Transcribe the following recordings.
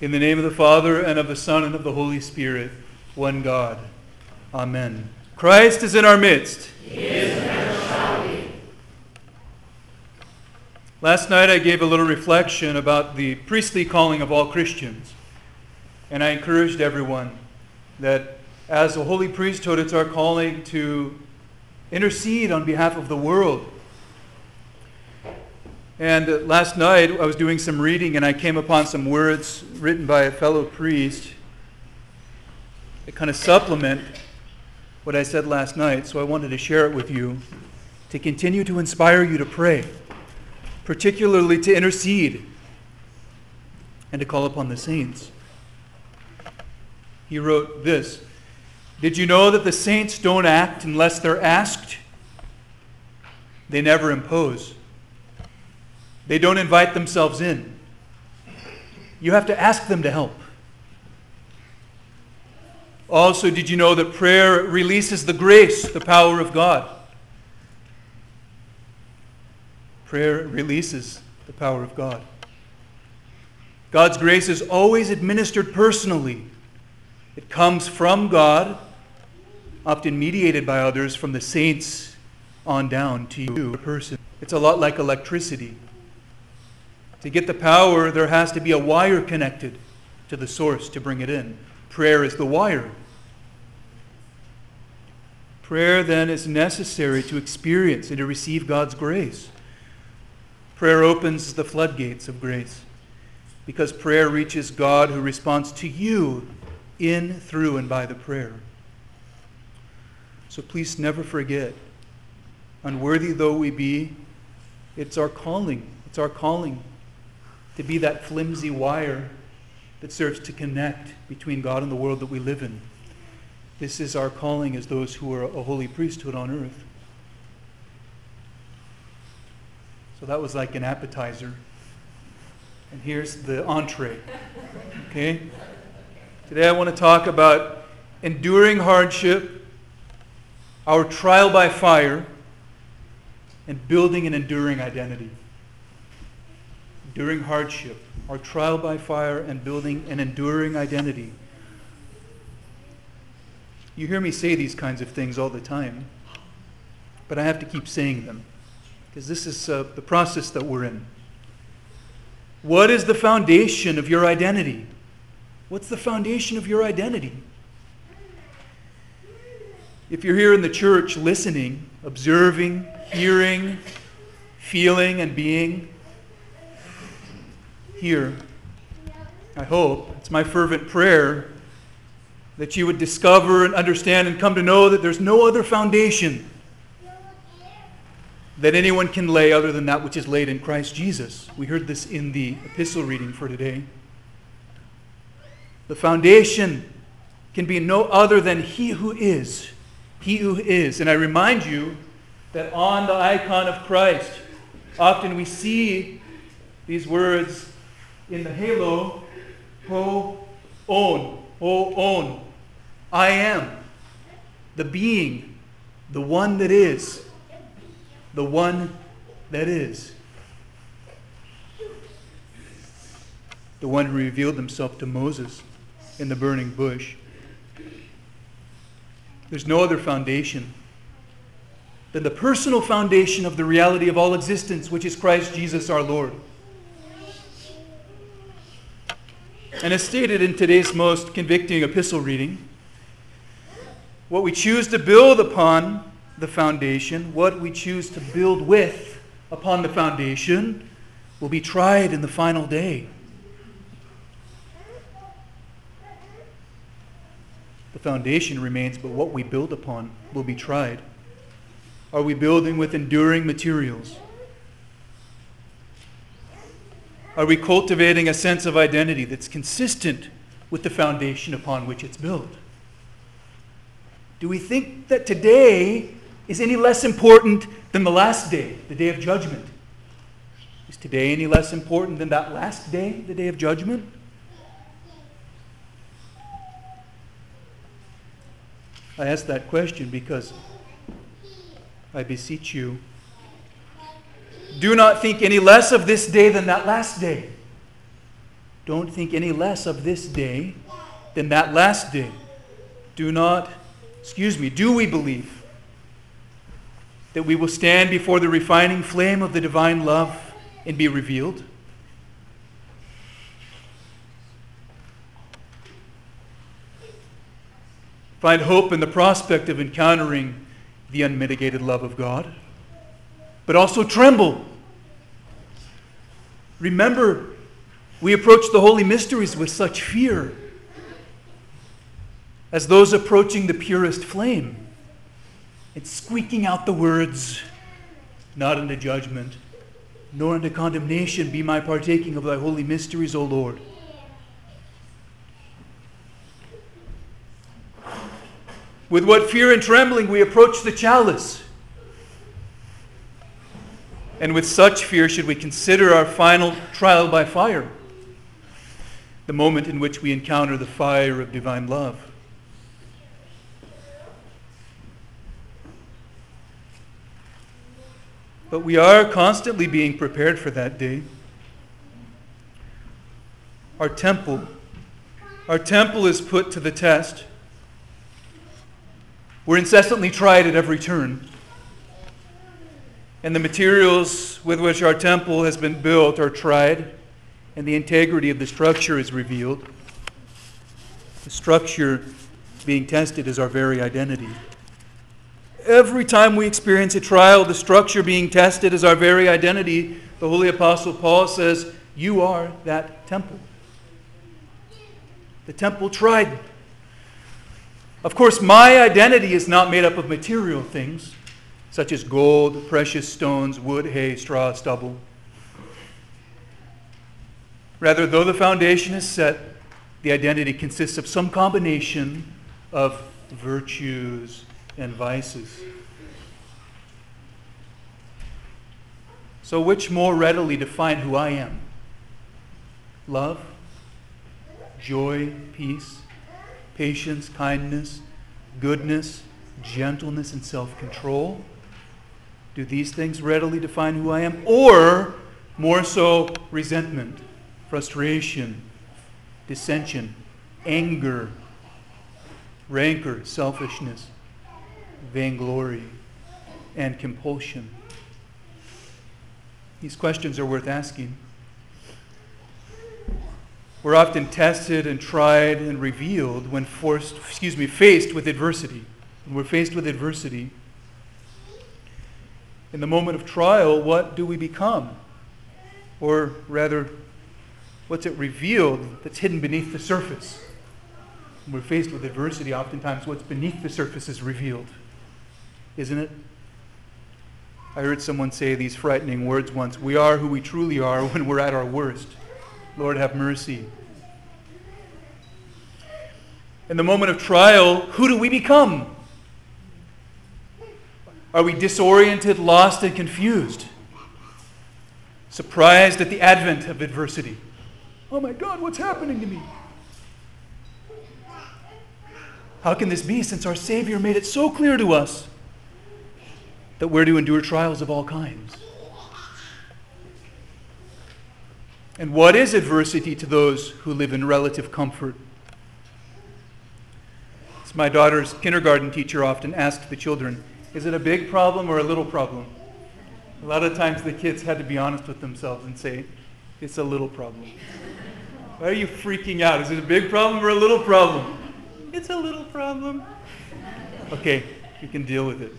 In the name of the Father, and of the Son, and of the Holy Spirit, one God. Amen. Christ is in our midst. Last night I gave a little reflection about the priestly calling of all Christians. And I encouraged everyone that as a holy priesthood, it's our calling to intercede on behalf of the world. And last night I was doing some reading and I came upon some words written by a fellow priest that kind of supplement what I said last night. So I wanted to share it with you to continue to inspire you to pray, particularly to intercede and to call upon the saints. He wrote this Did you know that the saints don't act unless they're asked? They never impose. They don't invite themselves in. You have to ask them to help. Also, did you know that prayer releases the grace, the power of God? Prayer releases the power of God. God's grace is always administered personally. It comes from God, often mediated by others, from the saints on down to you, a person. It's a lot like electricity. To get the power, there has to be a wire connected to the source to bring it in. Prayer is the wire. Prayer then is necessary to experience and to receive God's grace. Prayer opens the floodgates of grace because prayer reaches God who responds to you in, through, and by the prayer. So please never forget, unworthy though we be, it's our calling. It's our calling to be that flimsy wire that serves to connect between God and the world that we live in. This is our calling as those who are a holy priesthood on earth. So that was like an appetizer. And here's the entree. Okay? Today I want to talk about enduring hardship, our trial by fire, and building an enduring identity during hardship, our trial by fire, and building an enduring identity. You hear me say these kinds of things all the time, but I have to keep saying them because this is uh, the process that we're in. What is the foundation of your identity? What's the foundation of your identity? If you're here in the church listening, observing, hearing, feeling, and being, here. I hope. It's my fervent prayer that you would discover and understand and come to know that there's no other foundation that anyone can lay other than that which is laid in Christ Jesus. We heard this in the epistle reading for today. The foundation can be no other than He who is. He who is. And I remind you that on the icon of Christ, often we see these words in the halo, ho on, ho on. I am the being, the one that is, the one that is. The one who revealed himself to Moses in the burning bush. There's no other foundation than the personal foundation of the reality of all existence, which is Christ Jesus our Lord. And as stated in today's most convicting epistle reading, what we choose to build upon the foundation, what we choose to build with upon the foundation, will be tried in the final day. The foundation remains, but what we build upon will be tried. Are we building with enduring materials? Are we cultivating a sense of identity that's consistent with the foundation upon which it's built? Do we think that today is any less important than the last day, the day of judgment? Is today any less important than that last day, the day of judgment? I ask that question because I beseech you do not think any less of this day than that last day. don't think any less of this day than that last day. Do not, excuse me, do we believe that we will stand before the refining flame of the divine love and be revealed? Find hope in the prospect of encountering the unmitigated love of God, but also tremble. Remember, we approach the holy mysteries with such fear as those approaching the purest flame. It's squeaking out the words, not unto judgment, nor unto condemnation be my partaking of thy holy mysteries, O Lord. With what fear and trembling we approach the chalice. And with such fear should we consider our final trial by fire, the moment in which we encounter the fire of divine love. But we are constantly being prepared for that day. Our temple, our temple is put to the test. We're incessantly tried at every turn. And the materials with which our temple has been built are tried, and the integrity of the structure is revealed. The structure being tested is our very identity. Every time we experience a trial, the structure being tested is our very identity. The Holy Apostle Paul says, You are that temple. The temple tried. Of course, my identity is not made up of material things, such as gold, precious stones, wood, hay, straw, stubble. Rather, though the foundation is set, the identity consists of some combination of virtues and vices. So, which more readily define who I am? Love, joy, peace, patience, kindness, goodness, gentleness, and self control? Do these things readily define who I am? Or more so, resentment, frustration, dissension, anger, rancor, selfishness, vainglory, and compulsion? These questions are worth asking. We're often tested and tried and revealed when forced, excuse me, faced with adversity. When we're faced with adversity, in the moment of trial, what do we become? Or rather, what's it revealed that's hidden beneath the surface? When we're faced with adversity, oftentimes what's beneath the surface is revealed isn't it? I heard someone say these frightening words once We are who we truly are when we're at our worst. Lord, have mercy. In the moment of trial, who do we become? Are we disoriented, lost, and confused? Surprised at the advent of adversity? Oh my God, what's happening to me? How can this be since our Savior made it so clear to us that we're to endure trials of all kinds. And what is adversity to those who live in relative comfort? As my daughter's kindergarten teacher often asked the children, is it a big problem or a little problem? A lot of times the kids had to be honest with themselves and say, it's a little problem. Why are you freaking out? Is it a big problem or a little problem? It's a little problem. Okay, you can deal with it.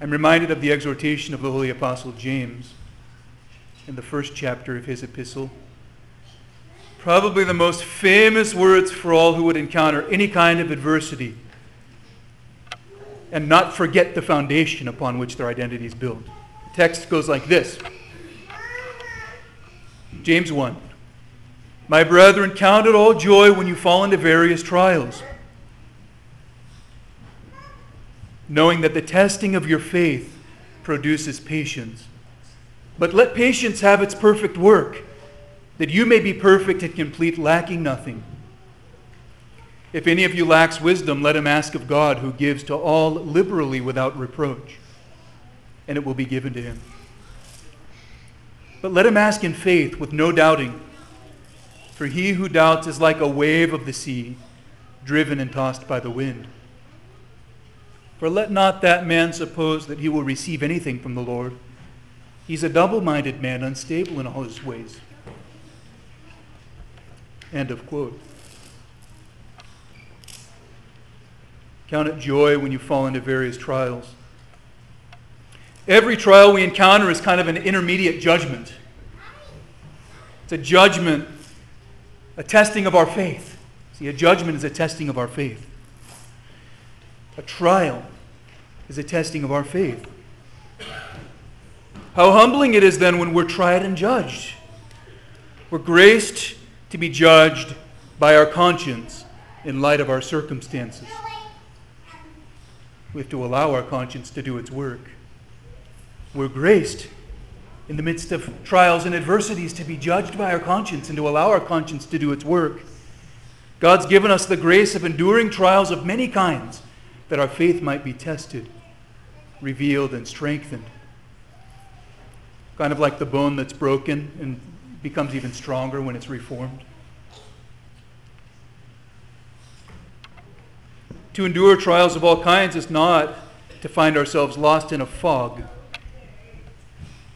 I'm reminded of the exhortation of the Holy Apostle James in the first chapter of his epistle. Probably the most famous words for all who would encounter any kind of adversity and not forget the foundation upon which their identity is built. The text goes like this James 1. My brethren, count it all joy when you fall into various trials knowing that the testing of your faith produces patience. But let patience have its perfect work, that you may be perfect and complete, lacking nothing. If any of you lacks wisdom, let him ask of God, who gives to all liberally without reproach, and it will be given to him. But let him ask in faith with no doubting. For he who doubts is like a wave of the sea, driven and tossed by the wind. For let not that man suppose that he will receive anything from the Lord. He's a double minded man, unstable in all his ways. End of quote. Count it joy when you fall into various trials. Every trial we encounter is kind of an intermediate judgment. It's a judgment, a testing of our faith. See, a judgment is a testing of our faith. A trial is a testing of our faith. How humbling it is then when we're tried and judged. We're graced to be judged by our conscience in light of our circumstances. We have to allow our conscience to do its work. We're graced in the midst of trials and adversities to be judged by our conscience and to allow our conscience to do its work. God's given us the grace of enduring trials of many kinds that our faith might be tested, revealed, and strengthened. Kind of like the bone that's broken and becomes even stronger when it's reformed. To endure trials of all kinds is not to find ourselves lost in a fog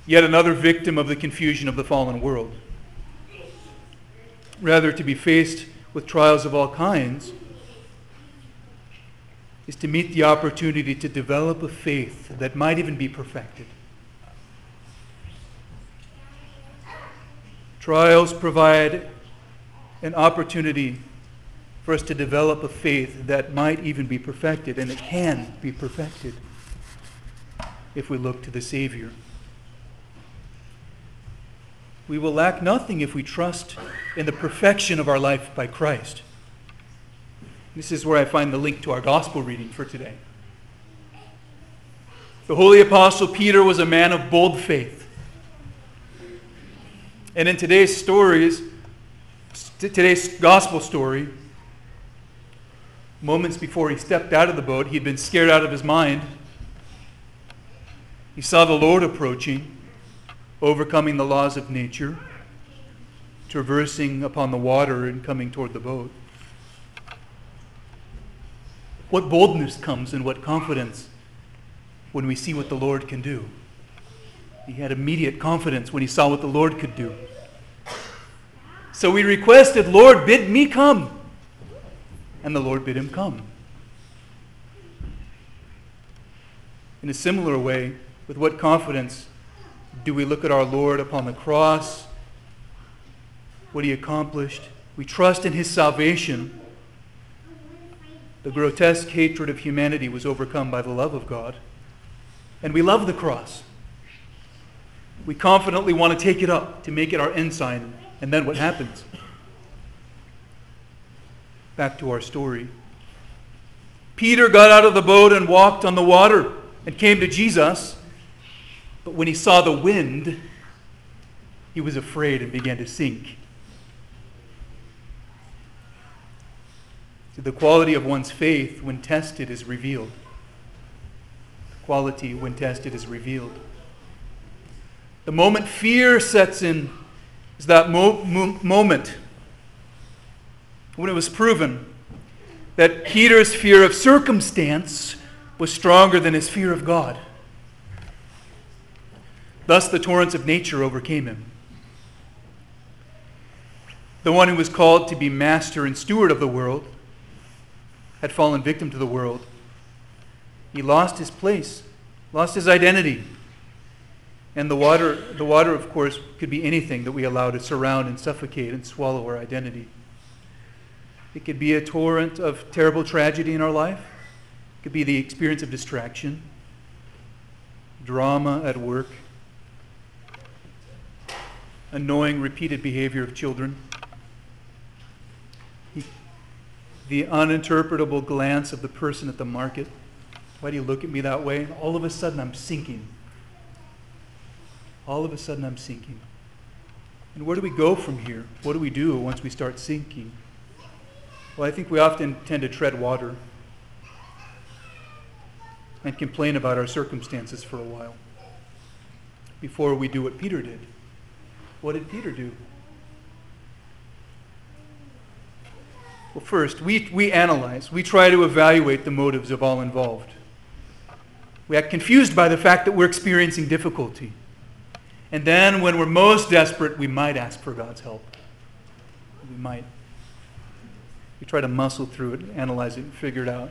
yet another victim of the confusion of the fallen world. Rather, to be faced with trials of all kinds is to meet the opportunity to develop a faith that might even be perfected. Trials provide an opportunity for us to develop a faith that might even be perfected, and it can be perfected if we look to the Savior. We will lack nothing if we trust in the perfection of our life by Christ. This is where I find the link to our gospel reading for today. The holy apostle Peter was a man of bold faith. And in today's stories, today's gospel story, moments before he stepped out of the boat, he'd been scared out of his mind. He saw the Lord approaching overcoming the laws of nature, traversing upon the water and coming toward the boat. What boldness comes and what confidence when we see what the Lord can do. He had immediate confidence when he saw what the Lord could do. So we requested, Lord, bid me come. And the Lord bid him come. In a similar way, with what confidence do we look at our Lord upon the cross, what he accomplished? We trust in his salvation. The grotesque hatred of humanity was overcome by the love of God. And we love the cross. We confidently want to take it up to make it our ensign. And then what happens? Back to our story. Peter got out of the boat and walked on the water and came to Jesus. But when he saw the wind, he was afraid and began to sink. The quality of one's faith, when tested, is revealed. The quality, when tested, is revealed. The moment fear sets in is that mo- mo- moment when it was proven that Peter's fear of circumstance was stronger than his fear of God. Thus, the torrents of nature overcame him. The one who was called to be master and steward of the world had fallen victim to the world. He lost his place, lost his identity. And the water, the water, of course, could be anything that we allow to surround and suffocate and swallow our identity. It could be a torrent of terrible tragedy in our life. It could be the experience of distraction, drama at work, annoying, repeated behavior of children. the uninterpretable glance of the person at the market. Why do you look at me that way? all of a sudden, I'm sinking. All of a sudden, I'm sinking. And where do we go from here? What do we do once we start sinking? Well, I think we often tend to tread water and complain about our circumstances for a while before we do what Peter did What did Peter do? Well, first, we, we analyze, we try to evaluate the motives of all involved. We act confused by the fact that we're experiencing difficulty. And then, when we're most desperate, we might ask for God's help. We might. We try to muscle through it, analyze it, and figure it out.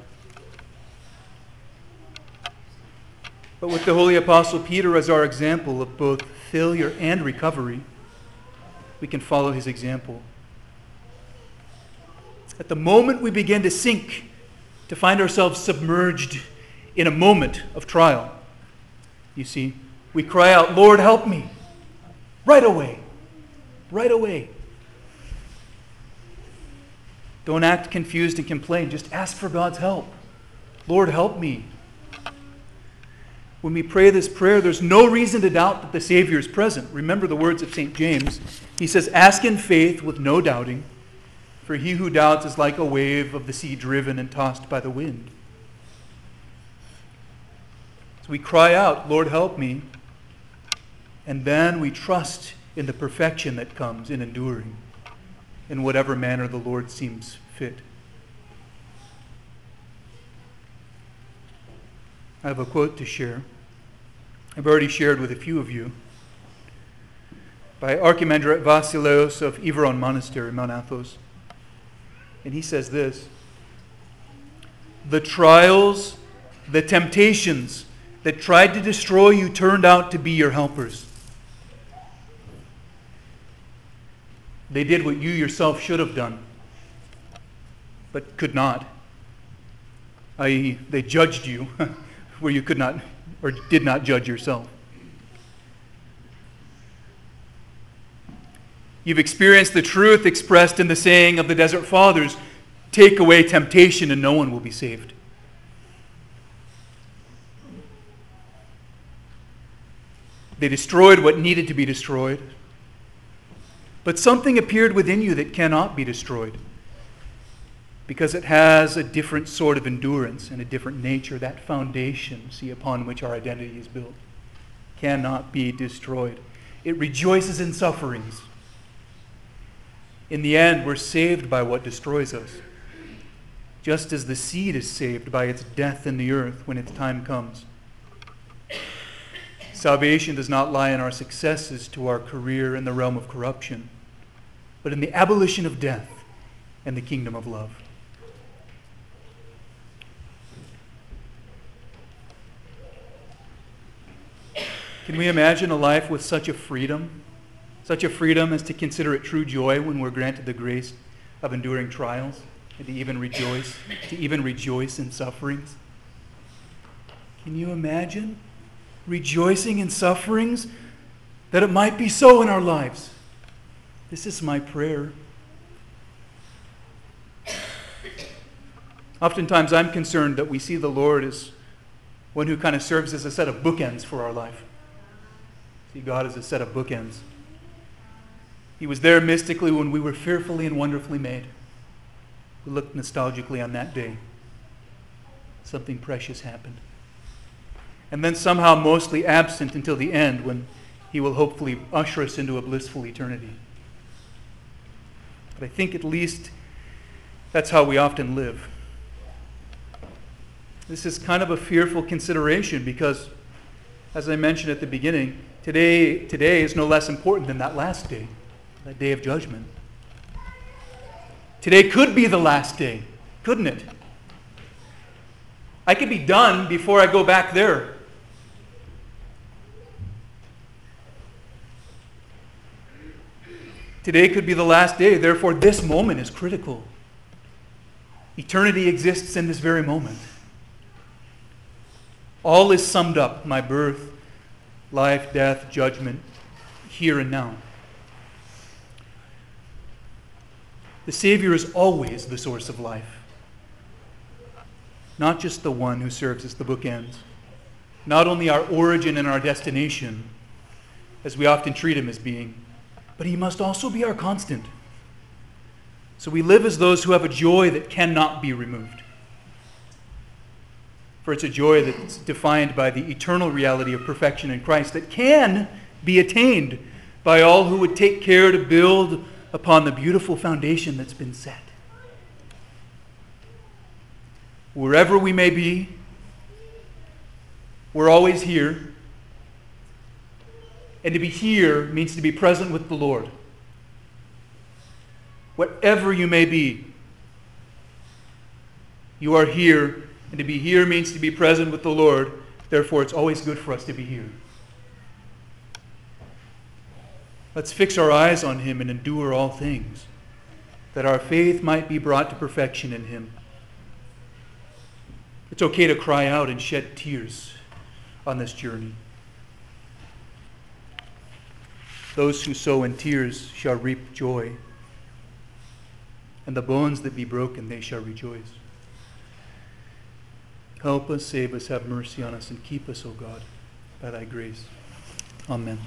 But with the Holy Apostle Peter as our example of both failure and recovery, we can follow his example. At the moment we begin to sink, to find ourselves submerged in a moment of trial, you see, we cry out, Lord, help me. Right away. Right away. Don't act confused and complain. Just ask for God's help. Lord, help me. When we pray this prayer, there's no reason to doubt that the Savior is present. Remember the words of St. James. He says, Ask in faith with no doubting, for he who doubts is like a wave of the sea driven and tossed by the wind. So we cry out, Lord, help me. And then we trust in the perfection that comes in enduring in whatever manner the Lord seems fit. I have a quote to share. I've already shared with a few of you by Archimandrite Vasileios of Iveron Monastery, Mount Athos. And he says this The trials, the temptations that tried to destroy you turned out to be your helpers. They did what you yourself should have done, but could not. I.e., they judged you where you could not or did not judge yourself. You've experienced the truth expressed in the saying of the Desert Fathers take away temptation and no one will be saved. They destroyed what needed to be destroyed. But something appeared within you that cannot be destroyed because it has a different sort of endurance and a different nature. That foundation, see, upon which our identity is built, cannot be destroyed. It rejoices in sufferings. In the end, we're saved by what destroys us, just as the seed is saved by its death in the earth when its time comes. Salvation does not lie in our successes to our career in the realm of corruption, but in the abolition of death and the kingdom of love. Can we imagine a life with such a freedom? Such a freedom as to consider it true joy when we're granted the grace of enduring trials and to even rejoice, to even rejoice in sufferings? Can you imagine rejoicing in sufferings that it might be so in our lives? This is my prayer. Oftentimes, I'm concerned that we see the Lord as one who kind of serves as a set of bookends for our life. See God as a set of bookends. He was there mystically when we were fearfully and wonderfully made. We looked nostalgically on that day. Something precious happened. And then somehow mostly absent until the end when he will hopefully usher us into a blissful eternity. But I think at least that's how we often live. This is kind of a fearful consideration because, as I mentioned at the beginning, Today, today is no less important than that last day, that day of judgment. Today could be the last day, couldn't it? I could be done before I go back there. Today could be the last day, therefore, this moment is critical. Eternity exists in this very moment. All is summed up my birth, life, death, judgment, here and now. The Savior is always the source of life, not just the one who serves as the bookends, not only our origin and our destination, as we often treat him as being, but he must also be our constant. So we live as those who have a joy that cannot be removed for it's a joy that's defined by the eternal reality of perfection in Christ that can be attained by all who would take care to build upon the beautiful foundation that's been set. Wherever we may be, we're always here. And to be here means to be present with the Lord. Whatever you may be, you are here. And to be here means to be present with the Lord. Therefore, it's always good for us to be here. Let's fix our eyes on him and endure all things, that our faith might be brought to perfection in him. It's okay to cry out and shed tears on this journey. Those who sow in tears shall reap joy, and the bones that be broken they shall rejoice. Help us, save us, have mercy on us, and keep us, O God, by thy grace. Amen.